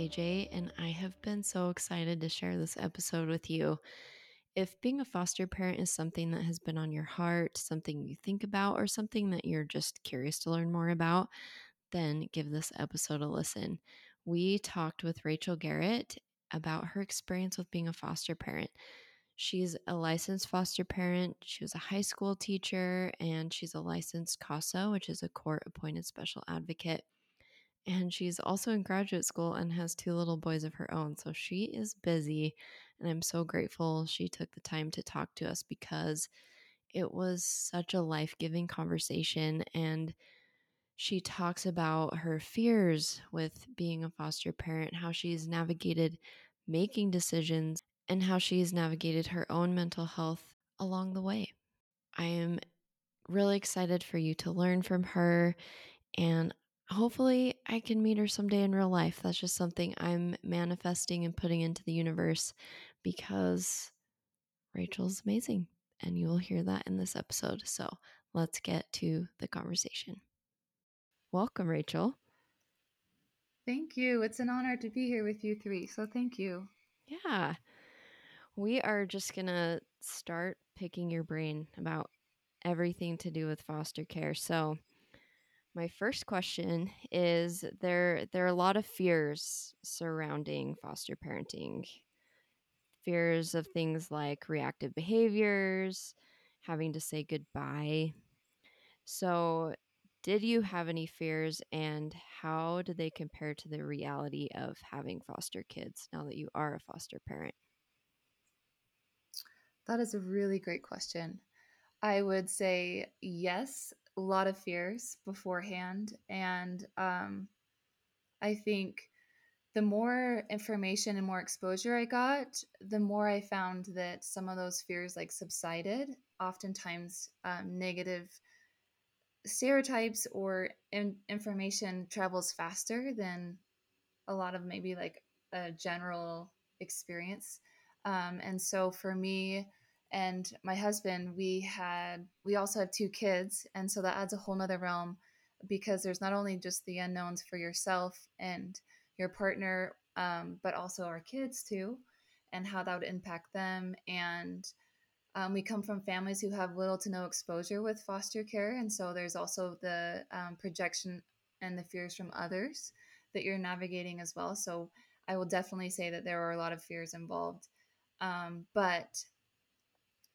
KJ, and I have been so excited to share this episode with you. If being a foster parent is something that has been on your heart, something you think about, or something that you're just curious to learn more about, then give this episode a listen. We talked with Rachel Garrett about her experience with being a foster parent. She's a licensed foster parent. She was a high school teacher, and she's a licensed CASA, which is a court appointed special advocate. And she's also in graduate school and has two little boys of her own. So she is busy. And I'm so grateful she took the time to talk to us because it was such a life giving conversation. And she talks about her fears with being a foster parent, how she's navigated making decisions, and how she's navigated her own mental health along the way. I am really excited for you to learn from her. And hopefully I can meet her someday in real life. That's just something I'm manifesting and putting into the universe because Rachel's amazing. And you will hear that in this episode. So let's get to the conversation. Welcome, Rachel. Thank you. It's an honor to be here with you three. So thank you. Yeah. We are just going to start picking your brain about everything to do with foster care. So, my first question is there there are a lot of fears surrounding foster parenting. Fears of things like reactive behaviors, having to say goodbye. So, did you have any fears and how do they compare to the reality of having foster kids now that you are a foster parent? That is a really great question. I would say yes, a lot of fears beforehand. And um, I think the more information and more exposure I got, the more I found that some of those fears like subsided. Oftentimes, um, negative stereotypes or in- information travels faster than a lot of maybe like a general experience. Um, and so for me, and my husband we had we also have two kids and so that adds a whole nother realm because there's not only just the unknowns for yourself and your partner um, but also our kids too and how that would impact them. And um, we come from families who have little to no exposure with foster care and so there's also the um, projection and the fears from others that you're navigating as well. So i will definitely say that there are a lot of fears involved. Um, but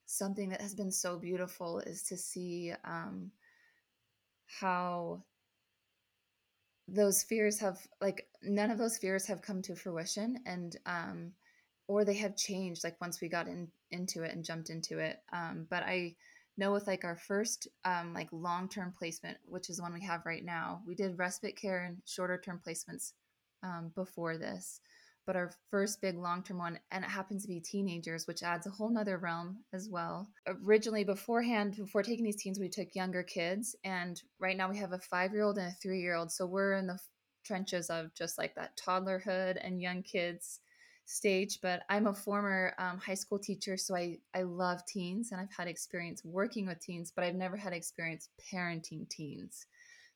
something that has been so beautiful is to see um, how those fears have like none of those fears have come to fruition and um or they have changed like once we got in into it and jumped into it. Um but i know with like our first um like long-term placement which is one we have right now we did respite care and shorter term placements um, before this but our first big long term one, and it happens to be teenagers, which adds a whole nother realm as well. Originally, beforehand, before taking these teens, we took younger kids, and right now we have a five year old and a three year old. So we're in the trenches of just like that toddlerhood and young kids stage. But I'm a former um, high school teacher, so I, I love teens and I've had experience working with teens, but I've never had experience parenting teens.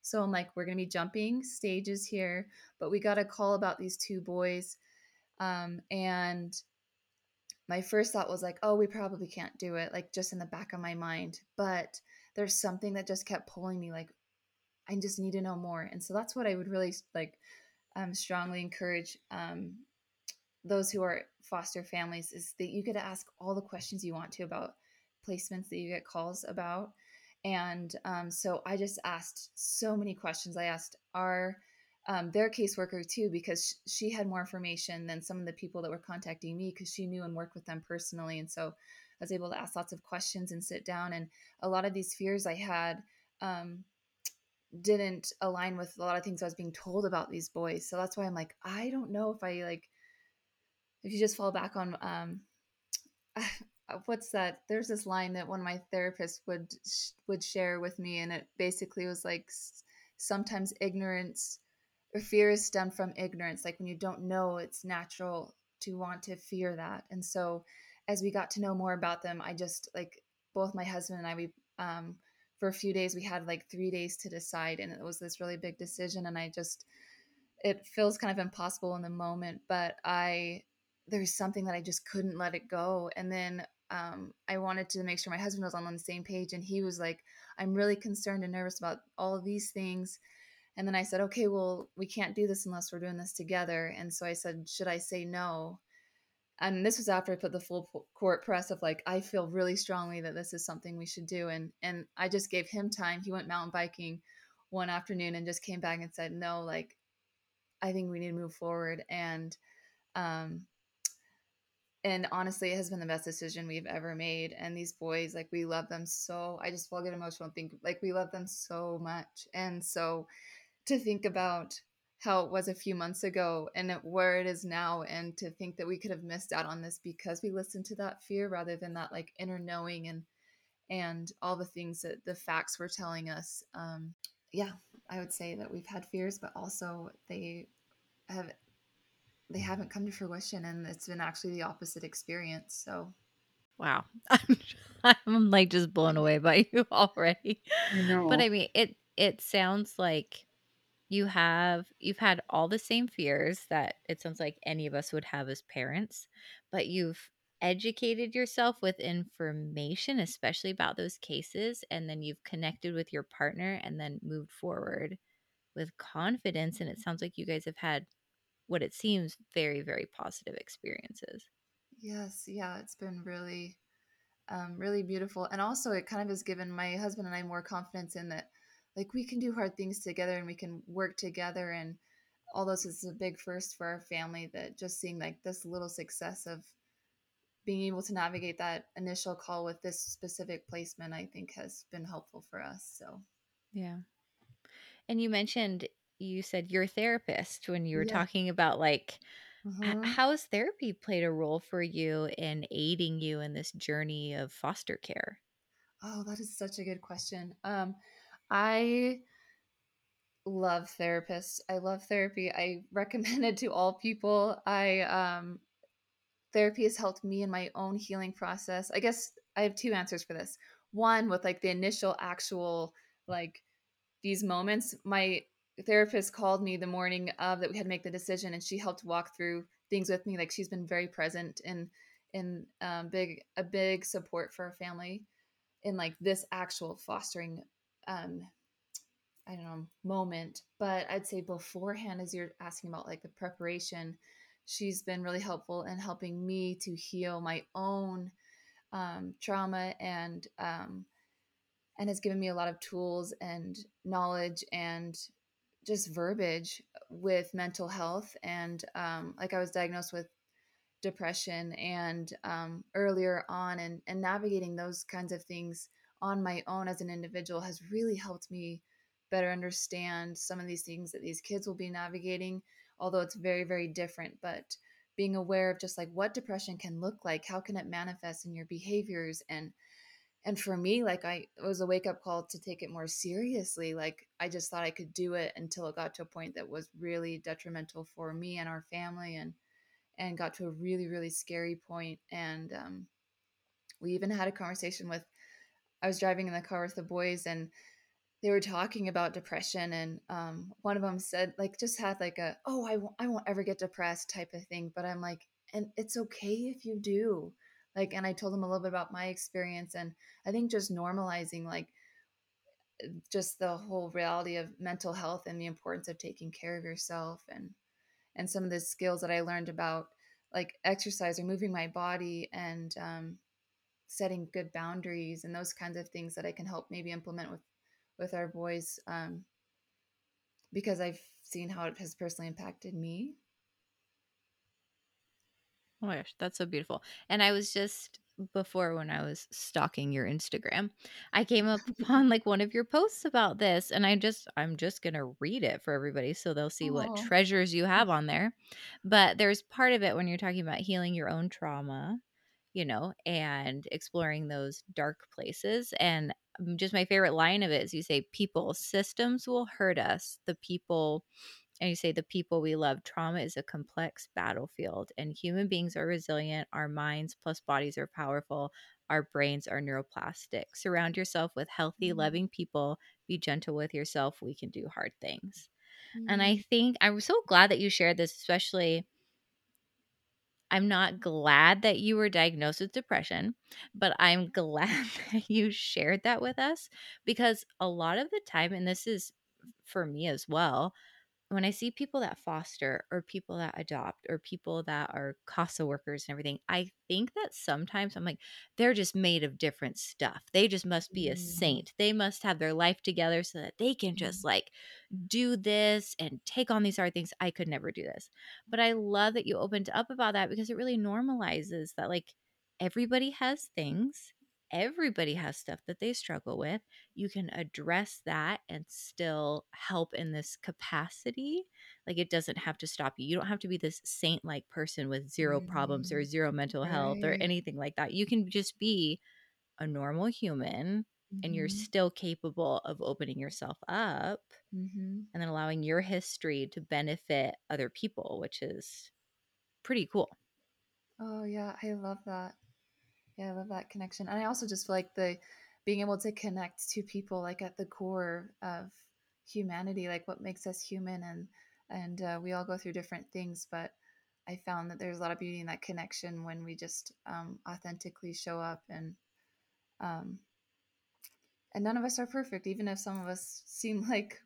So I'm like, we're going to be jumping stages here, but we got a call about these two boys um, and my first thought was like, oh, we probably can't do it, like just in the back of my mind. But there's something that just kept pulling me, like, I just need to know more. And so that's what I would really like um, strongly encourage um, those who are foster families is that you get to ask all the questions you want to about placements that you get calls about. And um, so I just asked so many questions. I asked, are um, their caseworker too because she had more information than some of the people that were contacting me because she knew and worked with them personally and so I was able to ask lots of questions and sit down. And a lot of these fears I had um, didn't align with a lot of things I was being told about these boys. So that's why I'm like, I don't know if I like, if you just fall back on, um, what's that? There's this line that one of my therapists would would share with me, and it basically was like, sometimes ignorance or fear is stemmed from ignorance. Like when you don't know, it's natural to want to fear that. And so, as we got to know more about them, I just like both my husband and I, we um, for a few days we had like three days to decide and it was this really big decision and i just it feels kind of impossible in the moment but i there's something that i just couldn't let it go and then um, i wanted to make sure my husband was on, the same page and he was like i'm really concerned and nervous about all of these things and then i said okay well we can't do this unless we're doing this together. And so i said should i say no? And this was after I put the full court press of like I feel really strongly that this is something we should do. And and I just gave him time. He went mountain biking one afternoon and just came back and said no like I think we need to move forward. And um and honestly it has been the best decision we've ever made. And these boys like we love them so I just feel get emotional think like we love them so much. And so to think about how it was a few months ago and where it is now and to think that we could have missed out on this because we listened to that fear rather than that like inner knowing and and all the things that the facts were telling us. Um yeah i would say that we've had fears but also they have they haven't come to fruition and it's been actually the opposite experience so. Wow. I'm like just blown away by you already. I know. but i mean it it sounds like you have you've had all the same fears that it sounds like any of us would have as parents but you've educated yourself with information especially about those cases and then you've connected with your partner and then moved forward with confidence and it sounds like you guys have had what it seems very very positive experiences. Yes yeah it's been really um, really beautiful and also it kind of has given my husband and i more confidence in that like we can do hard things together and we can work together and all those is a big first for our family that just seeing like this little success of being able to navigate that initial call with this specific placement i think has been helpful for us so yeah and you mentioned you said your therapist when you were yeah. talking about like mm-hmm. how has therapy played a role for you in aiding you in this journey of foster care oh that is such a good question um I love therapists. I love therapy. I recommend it to all people. I um therapy has helped me in my own healing process. I guess I have two answers for this. One with like the initial actual like these moments, my therapist called me the morning of that we had to make the decision and she helped walk through things with me like she's been very present and in um, big a big support for our family in like this actual fostering um I don't know moment, but I'd say beforehand as you're asking about like the preparation, she's been really helpful in helping me to heal my own um, trauma and um, and has given me a lot of tools and knowledge and just verbiage with mental health and um, like I was diagnosed with depression and um, earlier on and, and navigating those kinds of things on my own as an individual has really helped me better understand some of these things that these kids will be navigating although it's very very different but being aware of just like what depression can look like how can it manifest in your behaviors and and for me like i was a wake up call to take it more seriously like i just thought i could do it until it got to a point that was really detrimental for me and our family and and got to a really really scary point and um, we even had a conversation with I was driving in the car with the boys and they were talking about depression and um, one of them said like just had like a oh I w- I won't ever get depressed type of thing but i'm like and it's okay if you do like and i told them a little bit about my experience and i think just normalizing like just the whole reality of mental health and the importance of taking care of yourself and and some of the skills that i learned about like exercise or moving my body and um, setting good boundaries and those kinds of things that I can help maybe implement with with our boys um, because I've seen how it has personally impacted me. Oh my gosh, that's so beautiful. And I was just before when I was stalking your Instagram, I came up upon like one of your posts about this and I just I'm just going to read it for everybody so they'll see what Oh. treasures you have on there. But there's part of it when you're talking about healing your own trauma, you know, and exploring those dark places and um, just my favorite line of it is you say people systems will hurt us, the people and you say the people we love. Trauma is a complex battlefield and human beings are resilient our minds plus bodies are powerful our brains are neuroplastic. Surround yourself with healthy Mm. loving people be gentle with yourself we can do hard things. And i Mm, think i'm so glad that you shared this especially i'm not glad that you were diagnosed with depression but i'm glad that you shared that with us because a lot of the time and this is for me as well when I see people that foster or people that adopt or people that are CASA workers and everything, I think that sometimes I'm like, they're just made of different stuff. They just must be a Mhm. saint. They must have their life together so that they can just like do this and take on these hard things. I could never do this. But I love that you opened up about that because it really normalizes that like everybody has things. Everybody has stuff that they struggle with you can address that and still help in this capacity. Like it doesn't have to stop you. You don't have to be this saint like person with zero problems or Mhm. zero mental health or anything like that. You can just be a normal human and you're Mhm. still capable of opening yourself up Mhm. and then allowing your history to benefit other people, which is pretty cool. Oh yeah, I love that. Yeah, I love that connection. And I also just feel like the being able to connect to people like at the core of humanity, like what makes us human and and uh, we all go through different things, but I found that there's a lot of beauty in that connection when we just um, authentically show up and um, and none of us are perfect, even if some of us seem like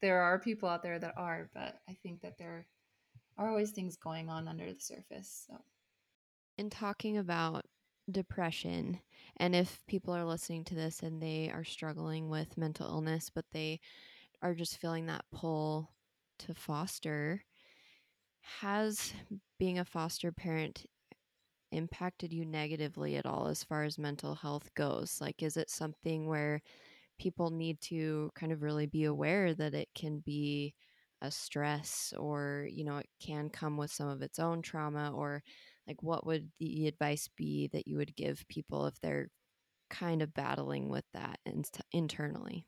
there are people out there that are, but I think that there are always things going on under the surface. So in talking about depression and if people are listening to this and they are struggling with mental illness but they are just feeling that pull to foster has being a foster parent impacted you negatively at all as far as mental health goes? Like is it something where people need to kind of really be aware that it can be a stress or you know it can come with some of its own trauma or like what would the advice be that you would give people if they're kind of battling with that in- internally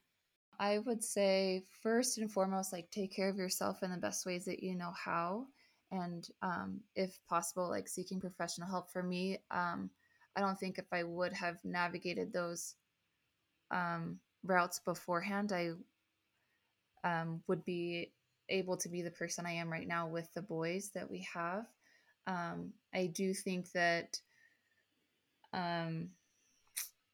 I would say first and foremost, like take care of yourself in the best ways that you know how, and um, if possible, like seeking professional help. For me, um, I don't think if I would have navigated those um, routes beforehand, I um, would be able to be the person I am right now with the boys that we have. Um, I do think that, um,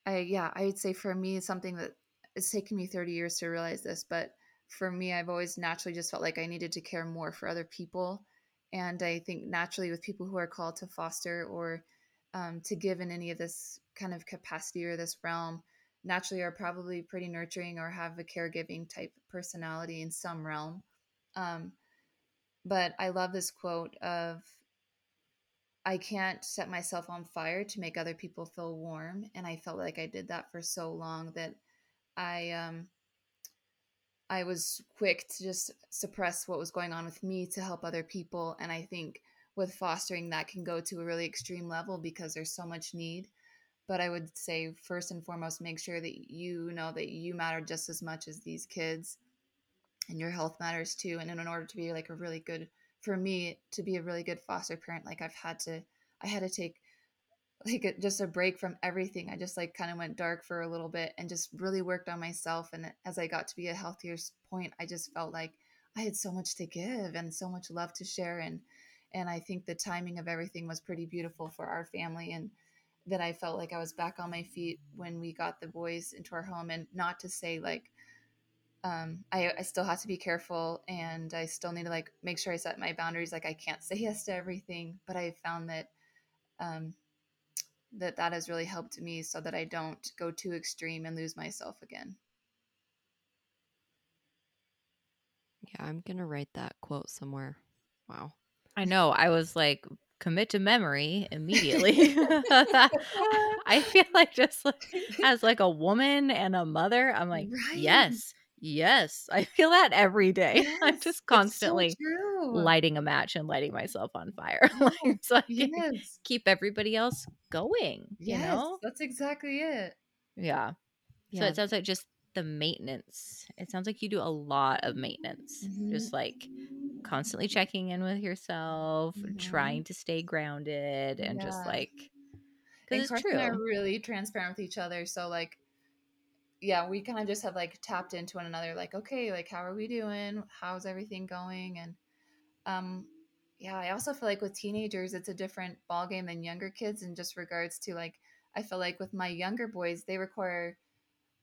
I yeah, I would say for me, it's something that it's taken me 30 years to realize this, but for me, I've always naturally just felt like I needed to care more for other people, and I think naturally with people who are called to foster or um, to give in any of this kind of capacity or this realm, naturally are probably pretty nurturing or have a caregiving type personality in some realm. Um, but I love this quote of I can't set myself on fire to make other people feel warm. And I felt like I did that for so long that I um I was quick to just suppress what was going on with me to help other people. And I think with fostering that can go to a really extreme level because there's so much need. But I would say first and foremost, make sure that you know that you matter just as much as these kids and your health matters too. And in order to be like a really good for me to be a really good foster parent, like I've had to I had to take like a, just a break from everything. I just like kind of went dark for a little bit and just really worked on myself. And as I got to be a healthier point, I just felt like I had so much to give and so much love to share. And and I think the timing of everything was pretty beautiful for our family and that I felt like I was back on my feet when we got the boys into our home. And not to say like um, I, I still have to be careful and I still need to like make sure I set my boundaries. Like I can't say yes to everything, but I found that um, that that has really helped me so that I don't go too extreme and lose myself again. yeah i'm gonna write that quote somewhere wow I know. I was like commit to memory immediately. I feel like just like as like a woman and a mother, I'm like, Right. yes, yes. I feel that every day. I'm just it's so constantly lighting a match and lighting myself on fire. Like, so I can Yes. keep everybody else going, you Yes, know? that's exactly it. Yeah. So it sounds like just the maintenance. It sounds like you do a lot of maintenance. Mhm. Just like constantly checking in with yourself, Mhm. trying to stay grounded and just like cuz it's I are really transparent with each other. So like yeah, we kind of just have like tapped into one another, like, okay, like how are we doing? How's everything going? And um yeah, I also feel like with teenagers it's a different ball game than younger kids in just regards to like I feel like with my younger boys, they require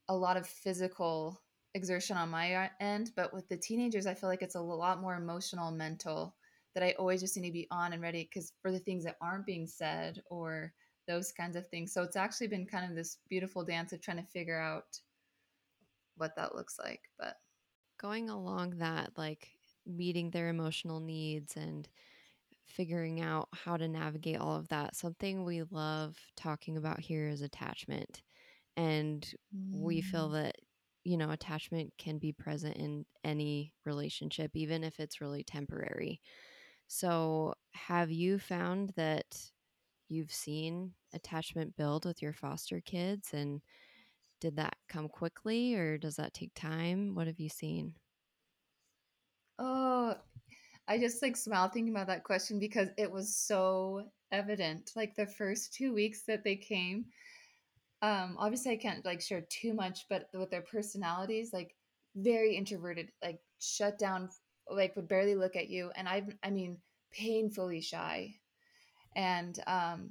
a lot of physical exertion on my uh, end, but with the teenagers, I feel like it's a lot more emotional, mental. That I always just need to be on and ready because for the things that aren't being said or those kinds of things. So it's actually been kind of this beautiful dance of trying to figure out what that looks like. But going along that, like meeting their emotional needs and figuring out how to navigate all of that, something we love talking about here is attachment. And we feel Mm. that, you know, attachment can be present in any relationship, even if it's really temporary. So, have you found that you've seen attachment build with your foster kids? And did that come quickly or does that take time? What have you seen? oh, I just like smile thinking about that question because it was so evident. Like the first two weeks that they came, um obviously i can't like share too much but with their personalities like very introverted like shut down like would barely look at you and i i mean painfully shy and um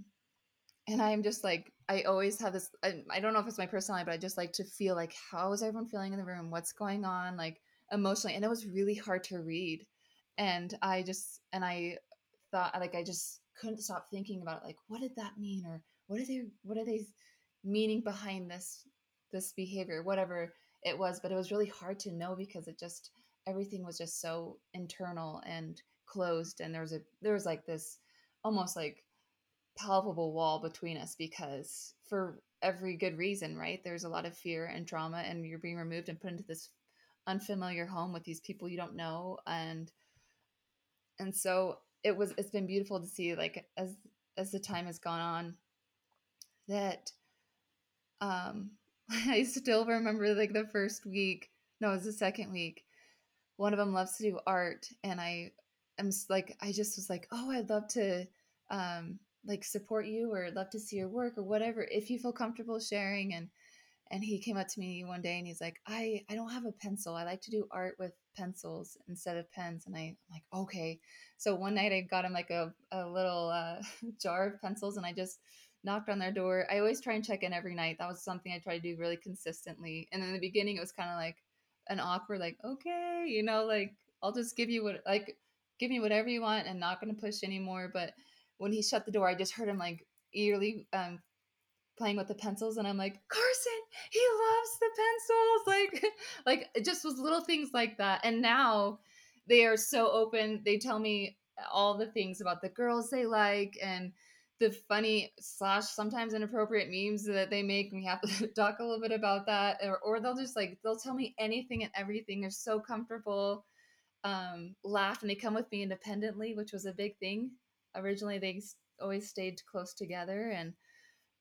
and i'm just like i always have this I, I don't know if it's my personality but i just like to feel like how is everyone feeling in the room? What's going on? Like emotionally and it was really hard to read. And i just and i thought like i just couldn't stop thinking about it, like what did that mean? Or what are they what are they meaning behind this this behavior? Whatever it was but it was really hard to know because it just everything was just so internal and closed and there was a there was like this almost like palpable wall between us because for every good reason right? There's a lot of fear and trauma and you're being removed and put into this unfamiliar home with these people you don't know and and so it was it's been beautiful to see like as as the time has gone on that um i still remember like the first week no it was the second week. One of them loves to do art and i am like i just was like oh i'd love to um like support you or love to see your work or whatever if you feel comfortable sharing and and he came up to me one day and he's like i i don't have a pencil. I like to do art with pencils instead of pens and I, i'm like okay. So one night i got him like a, a little uh, jar of pencils and i just knocked on their door. I always try and check in every night. That was something i try to do really consistently and in the beginning it was kind of like an awkward like okay you know like i'll just give you what like give me whatever you want and not going to push anymore but when he shut the door i just heard him like eagerly um playing with the pencils and i'm like carson he loves the pencils! Like like it just was little things like that and now they are so open they tell me all the things about the girls they like and the funny slash sometimes inappropriate memes that they make we have to talk a little bit about that or, or they'll just like they'll tell me anything and everything they're so comfortable um laugh and they come with me independently which was a big thing. Originally they always stayed close together and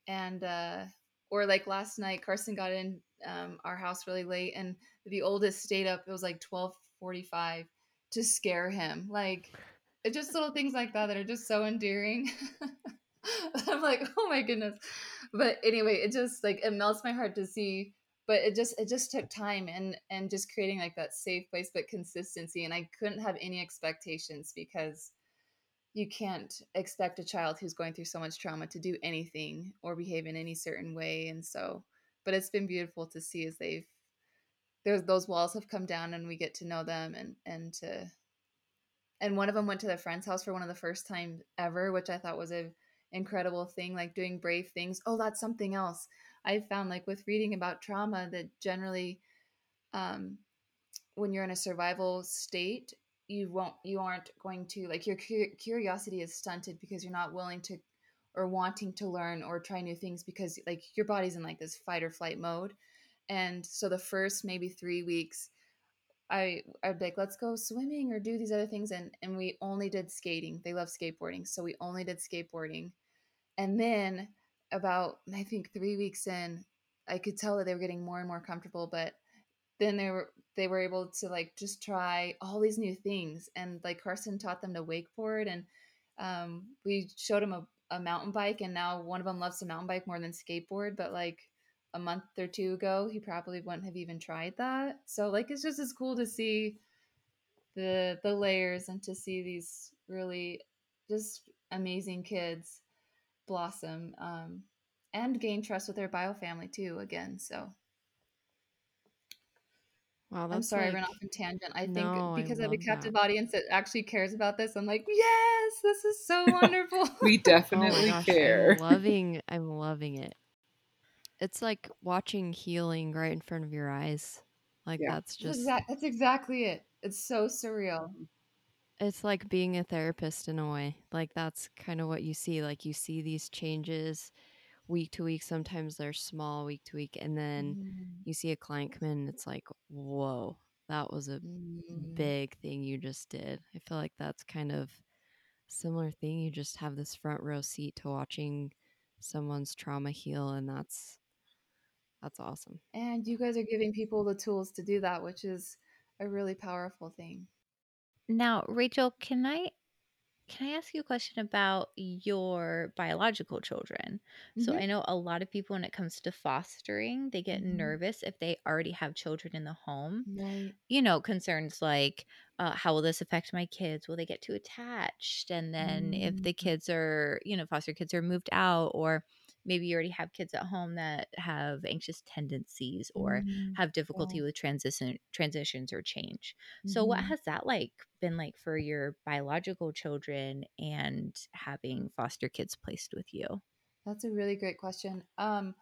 and uh or like last night carson got in um our house really late and the oldest stayed up it was like 12:45 to scare him. Like it's just little things like that that are just so endearing. I'm like oh my goodness. But anyway it just like it melts my heart to see but it just it just took time and and just creating like that safe place but consistency and i couldn't have any expectations because you can't expect a child who's going through so much trauma to do anything or behave in any certain way and so but it's been beautiful to see as they've there's those walls have come down and we get to know them and and to and one of them went to their friend's house for one of the first time ever which i thought was a incredible thing like doing brave things. Oh that's something else i found like with reading about trauma that generally um when you're in a survival state you won't you aren't going to like your cu- curiosity is stunted because you're not willing to or wanting to learn or try new things because like your body's in like this fight or flight mode and so the first maybe three weeks I I'd be like, let's go swimming or do these other things, and and we only did skating. They love skateboarding, so we only did skateboarding. And then about I think three weeks in, I could tell that they were getting more and more comfortable. But then they were they were able to like just try all these new things, and like Carson taught them to wakeboard, and um, we showed them a, a mountain bike, and now one of them loves to mountain bike more than skateboard. But like a month or two ago, he probably wouldn't have even tried that. So like it's just as cool to see the the layers and to see these really just amazing kids blossom um, and gain trust with their bio family too again. So Wow, I'm that's sorry I like ran off on tangent. I think No, because I have a captive that. audience that actually cares about this, I'm like, yes, this is so wonderful. We Oh definitely gosh, care. I'm loving I'm loving it. It's like watching healing right in front of your eyes. Like Yeah. that's that's, just exact, that's exactly it. It's so surreal. It's like being a therapist in a way. Like that's kind of what you see. Like you see these changes week to week. Sometimes they're small week to week and then Mm, you see a client come in and it's like, "Whoa, that was a mm. big thing you just did." I feel like that's kind of similar thing. You just have this front row seat to watching someone's trauma heal and that's that's awesome. And you guys are giving people the tools to do that, which is a really powerful thing. Now, Rachel, can I can I ask you a question about your biological children? So Mhm. I know a lot of people when it comes to fostering, they get Mhm. nervous if they already have children in the home. Right. You know, concerns like uh, how will this affect my kids? Will they get too attached? And then if the Mm. kids are, you know, foster kids are moved out, or maybe you already have kids at home that have anxious tendencies or Mm. have difficulty Yeah. with transition transitions or change. So what Mhm. has that like been like for your biological children and having foster kids placed with you? That's a really great question. Um,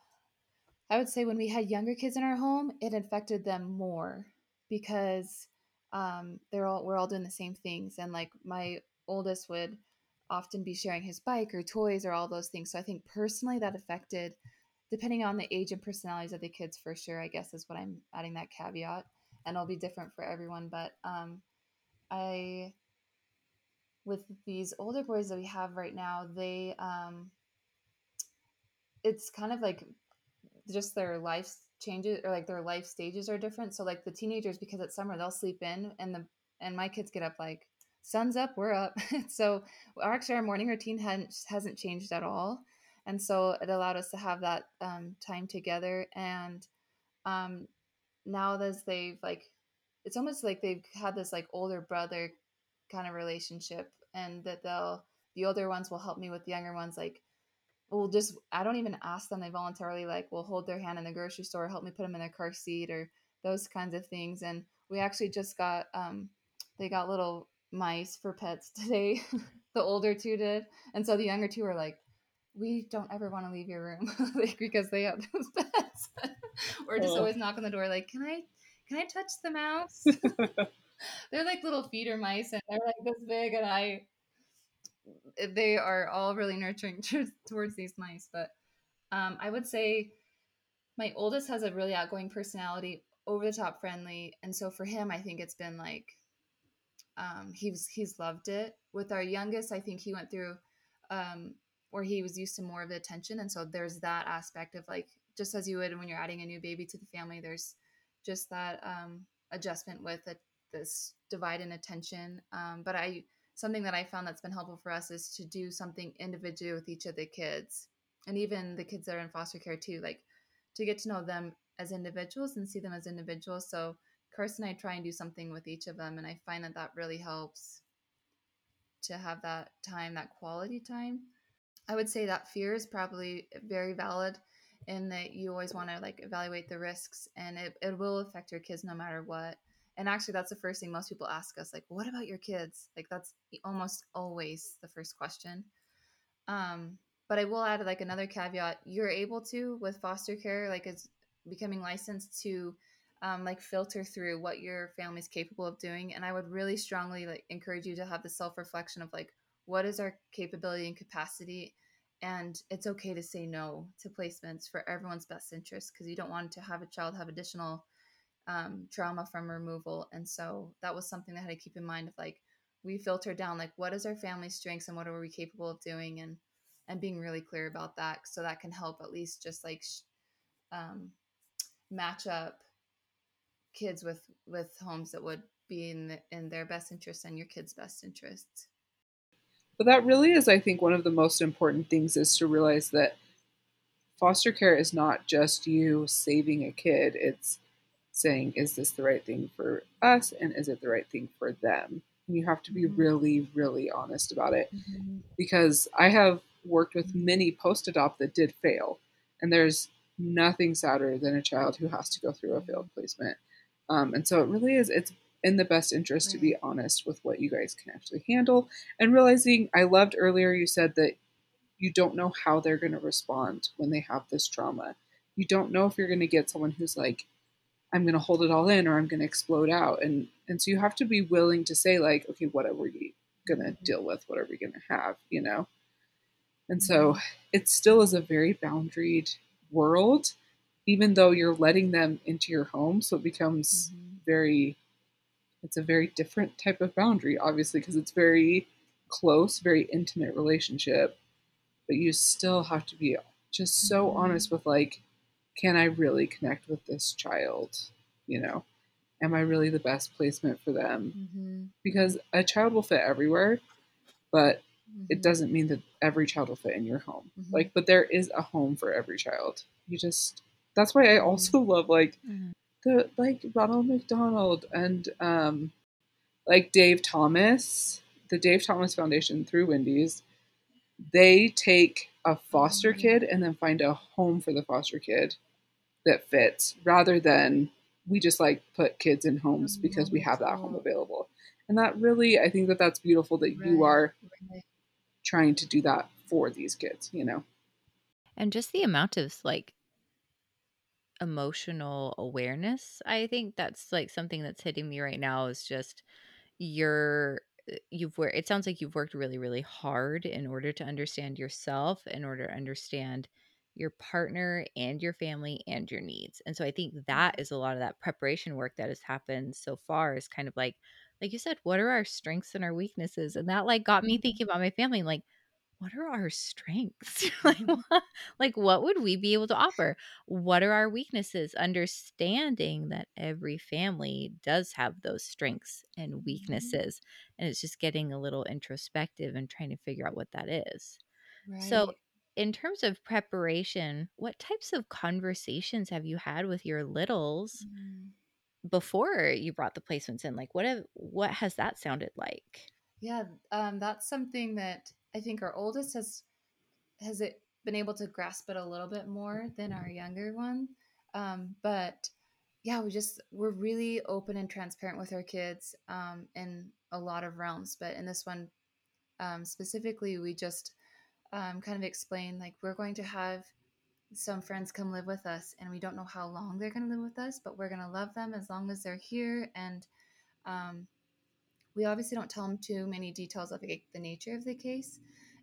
I would say when we had younger kids in our home, it affected them more because um, they're all we're all doing the same things, and like my oldest would often be sharing his bike or toys or all those things. So I think personally that affected, depending on the age and personalities of the kids, for sure. I guess is what I'm adding that caveat, and it'll be different for everyone. But um, I, with these older boys that we have right now, they um, it's kind of like just their life changes or like their life stages are different. So like the teenagers, because it's summer, they'll sleep in, and the and my kids get up like sun's up, we're up. so our, actually our morning routine hadn't hasn't changed at all, and so it allowed us to have that um, time together. And um, now as they've like, it's almost like they've had this like older brother kind of relationship, and that they'll the older ones will help me with the younger ones like we'll just I don't even ask them. They voluntarily like will hold their hand in the grocery store, help me put them in their car seat or those kinds of things. And we actually just got um they got little mice for pets today. the older two did. And so the younger two are like, we don't ever want to leave your room like because they have those pets. or just Oh. always knock on the door like, Can I can I touch the mouse? they're like little feeder mice and they're like this big and I they are all really nurturing towards these mice. But um, I would say my oldest has a really outgoing personality, over the top friendly, and so for him, I think it's been like um, he's he's loved it. With our youngest, I think he went through um, where he was used to more of the attention, and so there's that aspect of like just as you would when you're adding a new baby to the family. There's just that um, adjustment with it, this divide in attention. Um, but I something that I found that's been helpful for us is to do something individually with each of the kids, and even the kids that are in foster care too, like to get to know them as individuals and see them as individuals. So Carson and I try and do something with each of them, and I find that that really helps to have that time, that quality time. I would say that fear is probably very valid in that you always want to like evaluate the risks and it, it will affect your kids no matter what. And actually that's the first thing most people ask us, like, what about your kids? Like that's almost always the first question. Um, but I will add like another caveat. You're able to with foster care, like as becoming licensed to um, like filter through what your family's capable of doing and i would really strongly like encourage you to have the self-reflection of like what is our capability and capacity and it's okay to say no to placements for everyone's best interest because you don't want to have a child have additional um, trauma from removal and so that was something that i had to keep in mind of like we filter down like what is our family's strengths and what are we capable of doing and and being really clear about that so that can help at least just like um, match up kids with with homes that would be in the, in their best interest and your kids best interests? But that really is i think one of the most important things is to realize that foster care is not just you saving a kid. It's saying is this the right thing for us and is it the right thing for them? And you have to be mm-hmm. really really honest about it mm-hmm. because i have worked with many post adopt that did fail and there's nothing sadder than a child who has to go through a failed placement um, and so it really is it's in the best interest right. to be honest with what you guys can actually handle and realizing i loved earlier you said that you don't know how they're going to respond when they have this trauma you don't know if you're going to get someone who's like i'm going to hold it all in or i'm going to explode out and and so you have to be willing to say like okay what are we going to mm-hmm. deal with what are we going to have you know and so mm-hmm. it still is a very boundaried world even though you're letting them into your home. So it becomes mm-hmm. very, it's a very different type of boundary, obviously, because it's very close, very intimate relationship. But you still have to be just so mm-hmm. honest with like, can I really connect with this child? You know, am I really the best placement for them? Mm-hmm. Because a child will fit everywhere, but it mm-hmm. doesn't mean that every child will fit in your home. Mm-hmm. Like, but there is a home for every child. You just that's why I also mm-hmm. love like mm-hmm. the like Ronald McDonald and um like Dave Thomas, the Dave Thomas Foundation through Wendy's. They take a foster mm-hmm. kid and then find a home for the foster kid that fits rather than we just like put kids in homes oh, because we have that home available. And that really, I think that that's beautiful that right. you are right. trying to do that for these kids, you know? And just the amount of like emotional awareness. I think that's like something that's hitting me right now is just you're uh, you've worked it sounds like you've worked really really hard in order to understand yourself in order to understand your partner and your family and your needs and so i think that mm-hmm. a lot of that preparation work that has happened so far is kind of like like you said what are our strengths and our weaknesses and that like got me mm-hmm. thinking about my family like what are our strengths? like, mm-hmm. what, like, what would we be able to offer? What are our weaknesses? Understanding that every family does have those strengths and mm-hmm. weaknesses. And it's just getting a little introspective and trying to figure out what that is. Right. So, in terms of preparation, what types of conversations have you had with your littles mm. before you brought the placements in? Like, what have, what has that sounded like? Yeah, um, that's something that I think our oldest has has it been able to grasp it a little bit more than our younger one. Um, but yeah, we just we're really open and transparent with our kids um, in a lot of realms. But in this one um, specifically, we just um, kind of explain like we're going to have some friends come live with us, and we don't know how long they're going to live with us, but we're going to love them as long as they're here and um, we obviously don't tell them too many details of like, the nature of the case.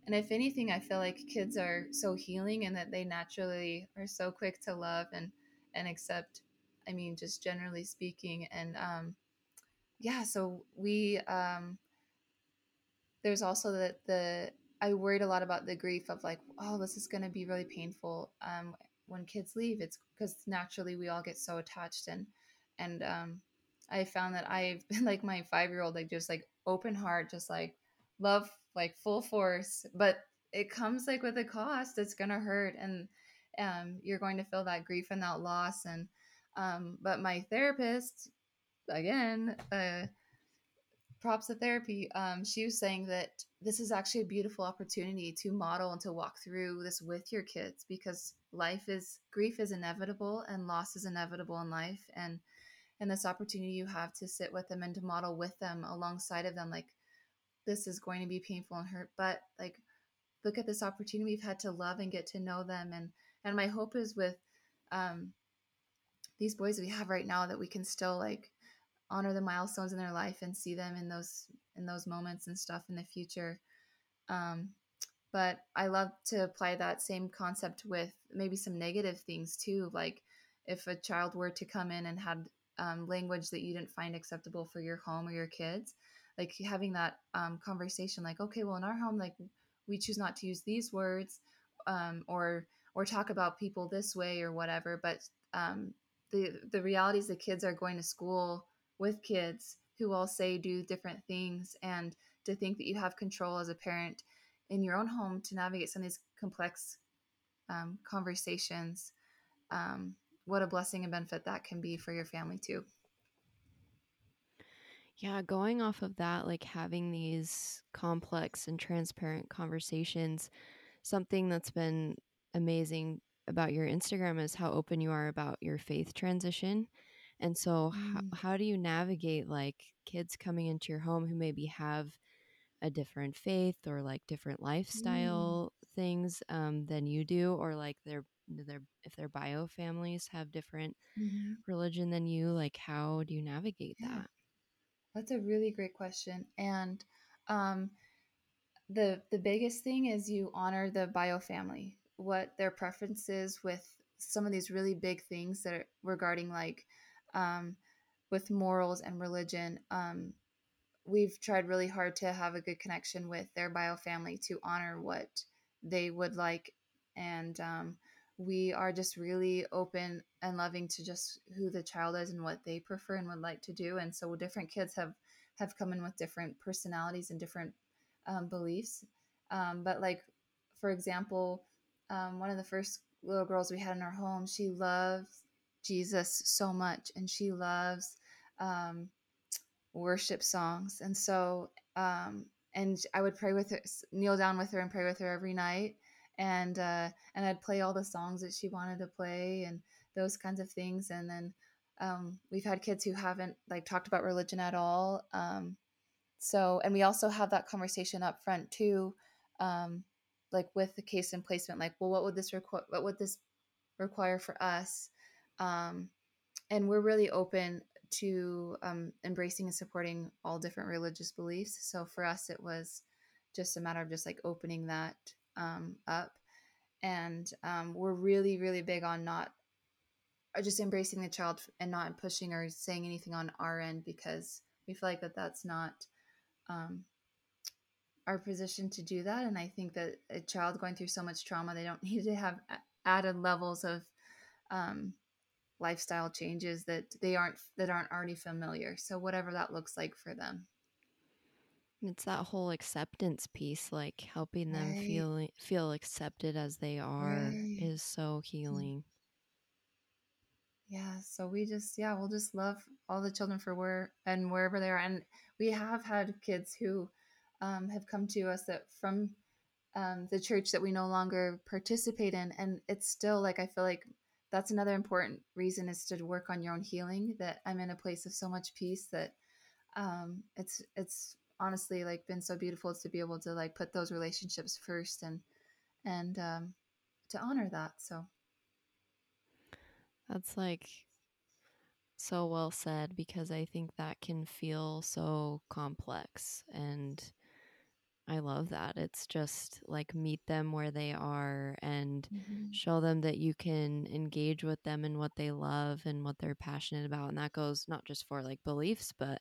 And if anything, I feel like kids are so healing and that they naturally are so quick to love and and accept. I mean, just generally speaking, and um, yeah. So we um, there's also the the I worried a lot about the grief of like, oh, this is going to be really painful um, when kids leave. It's because naturally we all get so attached and and um, I found that I've been like my five year old, like just like open heart, just like love, like full force. But it comes like with a cost. It's gonna hurt, and um, you're going to feel that grief and that loss. And um, but my therapist, again, uh, props to therapy. Um, she was saying that this is actually a beautiful opportunity to model and to walk through this with your kids because life is grief is inevitable and loss is inevitable in life and and this opportunity you have to sit with them and to model with them alongside of them like this is going to be painful and hurt but like look at this opportunity we've had to love and get to know them and and my hope is with um these boys we have right now that we can still like honor the milestones in their life and see them in those in those moments and stuff in the future. Um, but i love to apply that same concept with maybe some negative things too like if a child were to come in and had um, language that you didn't find acceptable for your home or your kids like having that um, conversation like okay well in our home like we choose not to use these words um, or or talk about people this way or whatever but um, the the reality is the kids are going to school with kids who all say do different things and to think that you have control as a parent in your own home to navigate some of these complex um, conversations um, what a blessing and benefit that can be for your family too yeah going off of that like having these complex and transparent conversations something that's been amazing about your instagram is how open you are about your faith transition and so, Mm. how, how do you navigate like kids coming into your home who maybe have a different faith or like different Mm. lifestyle things um, than you do, or like their their if their bio families have different Mhm. religion than you? Like, how do you navigate Yeah. that? That's a really great question. And um, the the biggest thing is you honor the bio family, what their preferences with some of these really big things that are regarding like um, with morals and religion. Um, we've tried really hard to have a good connection with their bio family to honor what they would like, and um, we are just really open and loving to just who the child is and what they prefer and would like to do. And so different kids have have come in with different personalities and different um, beliefs. Um, but like, for example, um, one of the first little girls we had in our home, she loves Jesus so much, and she loves um, worship songs. And so, um, and I would pray with her, kneel down with her, and pray with her every night. And uh, and I'd play all the songs that she wanted to play, and those kinds of things. And then um, we've had kids who haven't like talked about religion at all. Um, so, and we also have that conversation up front too, um, like with the case and placement. Like, well, what would this require? What would this require for us? Um, and we're really open to um, embracing and supporting all different religious beliefs. So for us, it was just a matter of just like opening that um, up, and um, we're really, really big on not uh, just embracing the child and not pushing or saying anything on our end because we feel like that that's not um, our position to do that. And I think that a child going through so much trauma, they don't need to have added levels of um, lifestyle changes that they aren't that aren't already familiar. So whatever that looks like for them. It's that whole acceptance piece, like helping them Right. feel feel accepted as they are, Right. is so healing. Yeah, so we just yeah, we'll just love all the children for where and wherever they are. And we have had kids who um, have come to us that from um, the church that we no longer participate in, and it's still like I feel like that's another important reason is to work on your own healing. That I'm in a place of so much peace that um, it's it's honestly like been so beautiful to be able to like put those relationships first and and um, to honor that. So That's like so well said because I think that can feel so complex and I love that. It's just like meet them where they are and show them that you can engage with them in what they love and what they're passionate about. And that goes not just for like beliefs, but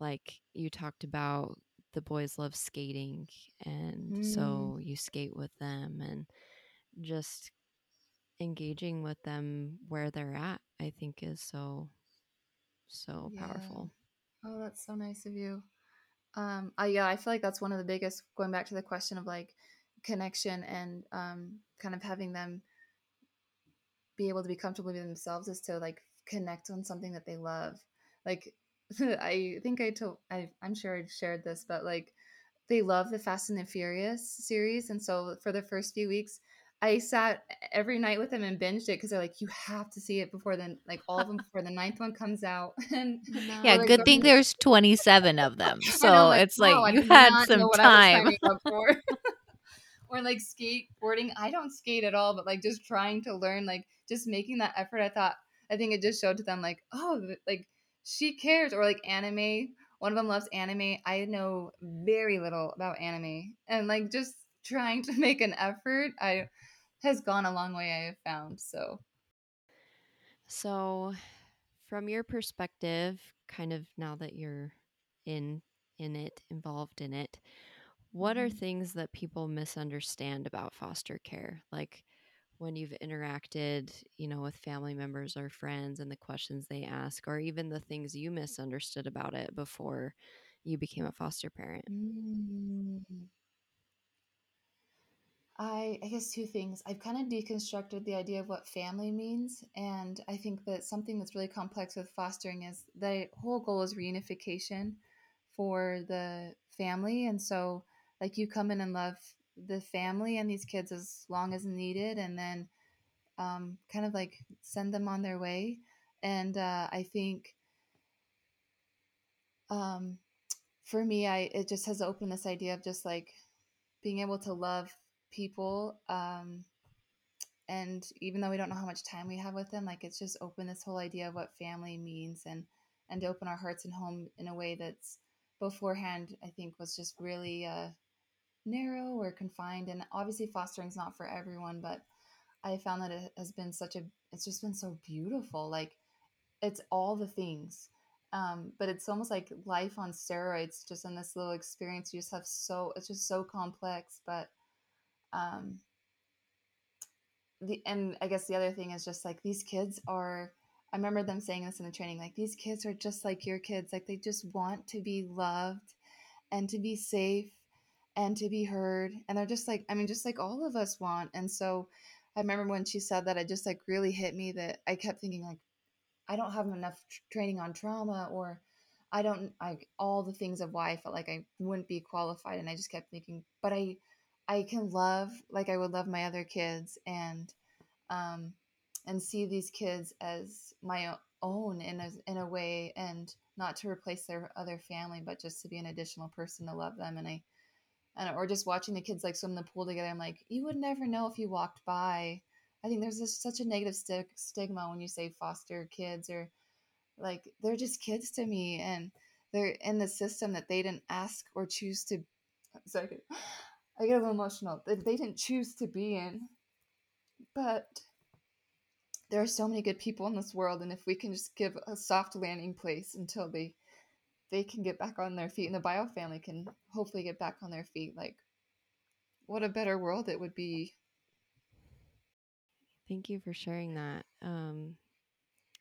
like you talked about the boys love skating. And so you skate with them and just engaging with them where they're at, I think is so, so Yeah. powerful. Oh, that's so nice of you. Um, I yeah, I feel like that's one of the biggest. Going back to the question of like connection and um, kind of having them be able to be comfortable with themselves is to like connect on something that they love. Like I think I told I I'm sure I shared this, but like they love the Fast and the Furious series, and so for the first few weeks. I sat every night with them and binged it because they're like, you have to see it before then, like all of them before the ninth one comes out. and Yeah, Or, like, good thing going- there's 27 of them. So know, it's wow, I like you had some know what I was time. signing up for. or like skateboarding. I don't skate at all, but like just trying to learn, like just making that effort. I thought I think it just showed to them like, oh, like she cares, or like anime. One of them loves anime. I know very little about anime, and like just trying to make an effort, I has gone a long way. I have found so. So, from your perspective, kind of now that you're in in it, involved in it, what are Mhm. things that people misunderstand about foster care? Like when you've interacted, you know, with family members or friends and the questions they ask, or even the things you misunderstood about it before you became a foster parent? Mm. I I guess two things. I've kind of deconstructed the idea of what family means, and I think that something that's really complex with fostering is the whole goal is reunification for the family, and so like you come in and love the family and these kids as long as needed, and then um, kind of like send them on their way. And uh, I think um, for me, I it just has opened this idea of just like being able to love people um, and even though we don't know how much time we have with them like it's just opened this whole idea of what family means and and to open our hearts and home in a way that's beforehand i think was just really uh, narrow or confined and obviously fostering is not for everyone but i found that it has been such a it's just been so beautiful like it's all the things. Um, but it's almost like life on steroids just in this little experience you just have so it's just so complex but um, the and I guess the other thing is just like these kids are I remember them saying this in the training like these kids are just like your kids like they just want to be loved and to be safe and to be heard and they're just like I mean just like all of us want and so I remember when she said that it just like really hit me that I kept thinking like I don't have enough training on trauma or I don't like all the things of why I felt like I wouldn't be qualified and I just kept thinking but I I can love like I would love my other kids and um and see these kids as my own in a in a way and not to replace their other family but just to be an additional person to love them and I and or just watching the kids like swim in the pool together I'm like you would never know if you walked by. I think there's just such a negative sti- stigma when you say foster kids or like they're just kids to me and they're in the system that they didn't ask or choose to sorry I get a little emotional that they didn't choose to be in. But there are so many good people in this world and if we can just give a soft landing place until they they can get back on their feet and the bio family can hopefully get back on their feet like what a better world it would be Thank you for sharing that. Um,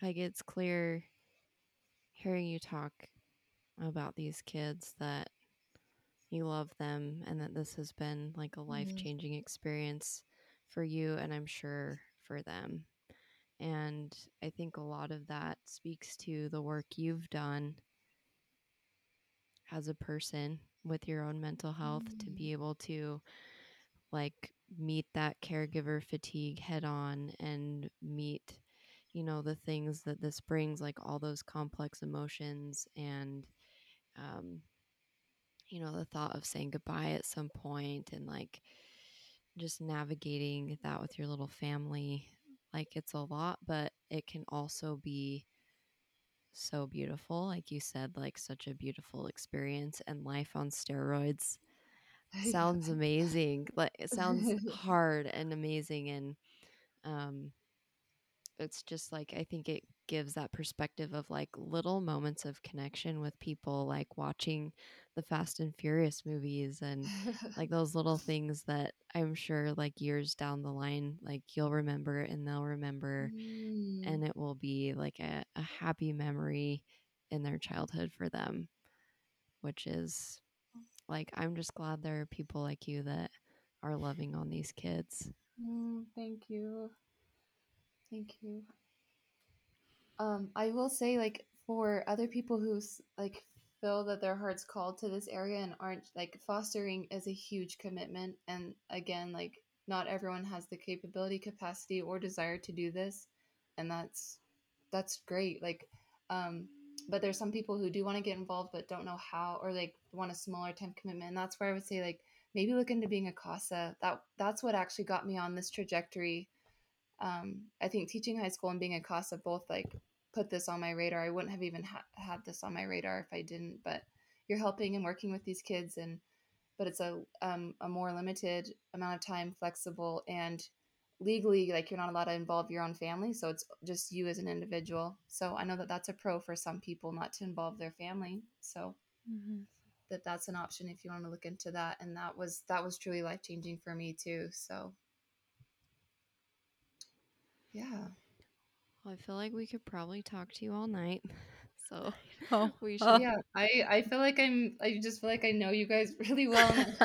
like it's clear hearing you talk about these kids that you love them and that this has been like a life changing experience for you and I'm sure for them. And I think a lot of that speaks to the work you've done as a person with your own mental health to be able to like meet that caregiver fatigue head on and meet you know the things that this brings like all those complex emotions and um you know the thought of saying goodbye at some point and like just navigating that with your little family like it's a lot but it can also be so beautiful like you said like such a beautiful experience and life on steroids. Sounds amazing like it sounds hard and amazing and um it's just like i think it gives that perspective of like little moments of connection with people like watching the fast and furious movies and like those little things that i'm sure like years down the line like you'll remember and they'll remember Mm. and it will be like a, a happy memory in their childhood for them which is like i'm just glad there are people like you that are loving on these kids. Mm, thank you. Thank you. Um i will say like for other people who's like feel that their heart's called to this area and aren't like fostering is a huge commitment and again like not everyone has the capability capacity or desire to do this and that's that's great like um but there's some people who do want to get involved but don't know how or like want a smaller time commitment and that's where i would say like maybe look into being a casa. That that's what actually got me on this trajectory. Um, I think teaching high school and being a CASA both like put this on my radar. I wouldn't have even ha- had this on my radar if I didn't. But you're helping and working with these kids, and but it's a um, a more limited amount of time, flexible, and legally like you're not allowed to involve your own family. So it's just you as an individual. So I know that that's a pro for some people not to involve their family. So Mm-hmm. that that's an option if you want to look into that. And that was that was truly life changing for me too. So yeah. Well, I feel like we could probably talk to you all night. So Oh, we should Oh. yeah i i feel like i'm i just feel like i know you guys really well and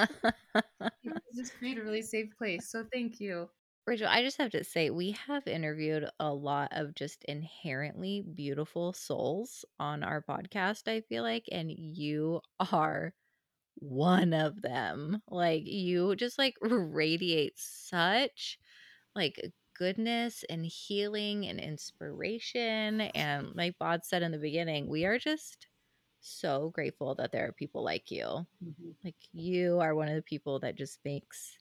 you guys just create a really safe place so thank you Rachel, I just have to say, we have interviewed a lot of just inherently beautiful souls on our podcast, I feel like, and you are one of them. Like, you just like radiate such like goodness and healing and inspiration. And like Bod said in the beginning, we are just so grateful that there are people like you. Mhm. Like, you are one of the people that just makes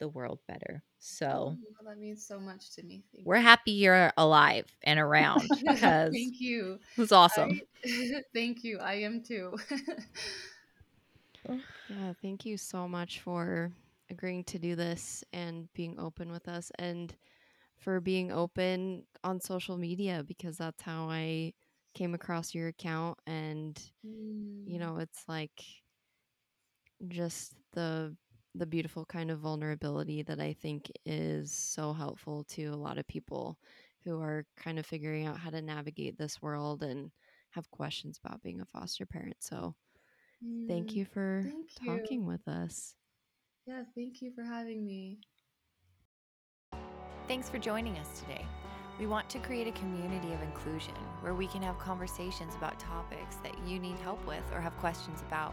the world better. So, Oh, that means so much to me thank we're you. happy you're alive and around because thank you It was awesome. I- thank you i am too Yeah, thank you so much for agreeing to do this and being open with us and for being open on social media because that's how I came across your account and you know it's like just the the beautiful kind of vulnerability that I think is so helpful to a lot of people who are kind of figuring out how to navigate this world and have questions about being a foster parent. So, thank Mm, you for thank talking you. with us. Yeah thank you for having me Thanks for joining us today. We want to create a community of inclusion where we can have conversations about topics that you need help with or have questions about.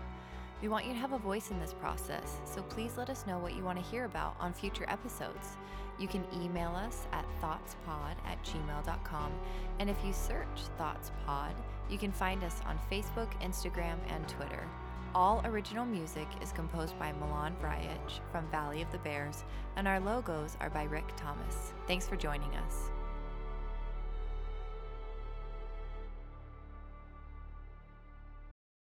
We want you to have a voice in this process, so please let us know what you want to hear about on future episodes. You can email us at thoughtspod at gmail.com, and if you search ThoughtsPod, you can find us on Facebook, Instagram, and Twitter. All original music is composed by Milan Vrajec from Valley of the Bears, and our logos are by Rick Thomas. Thanks for joining us.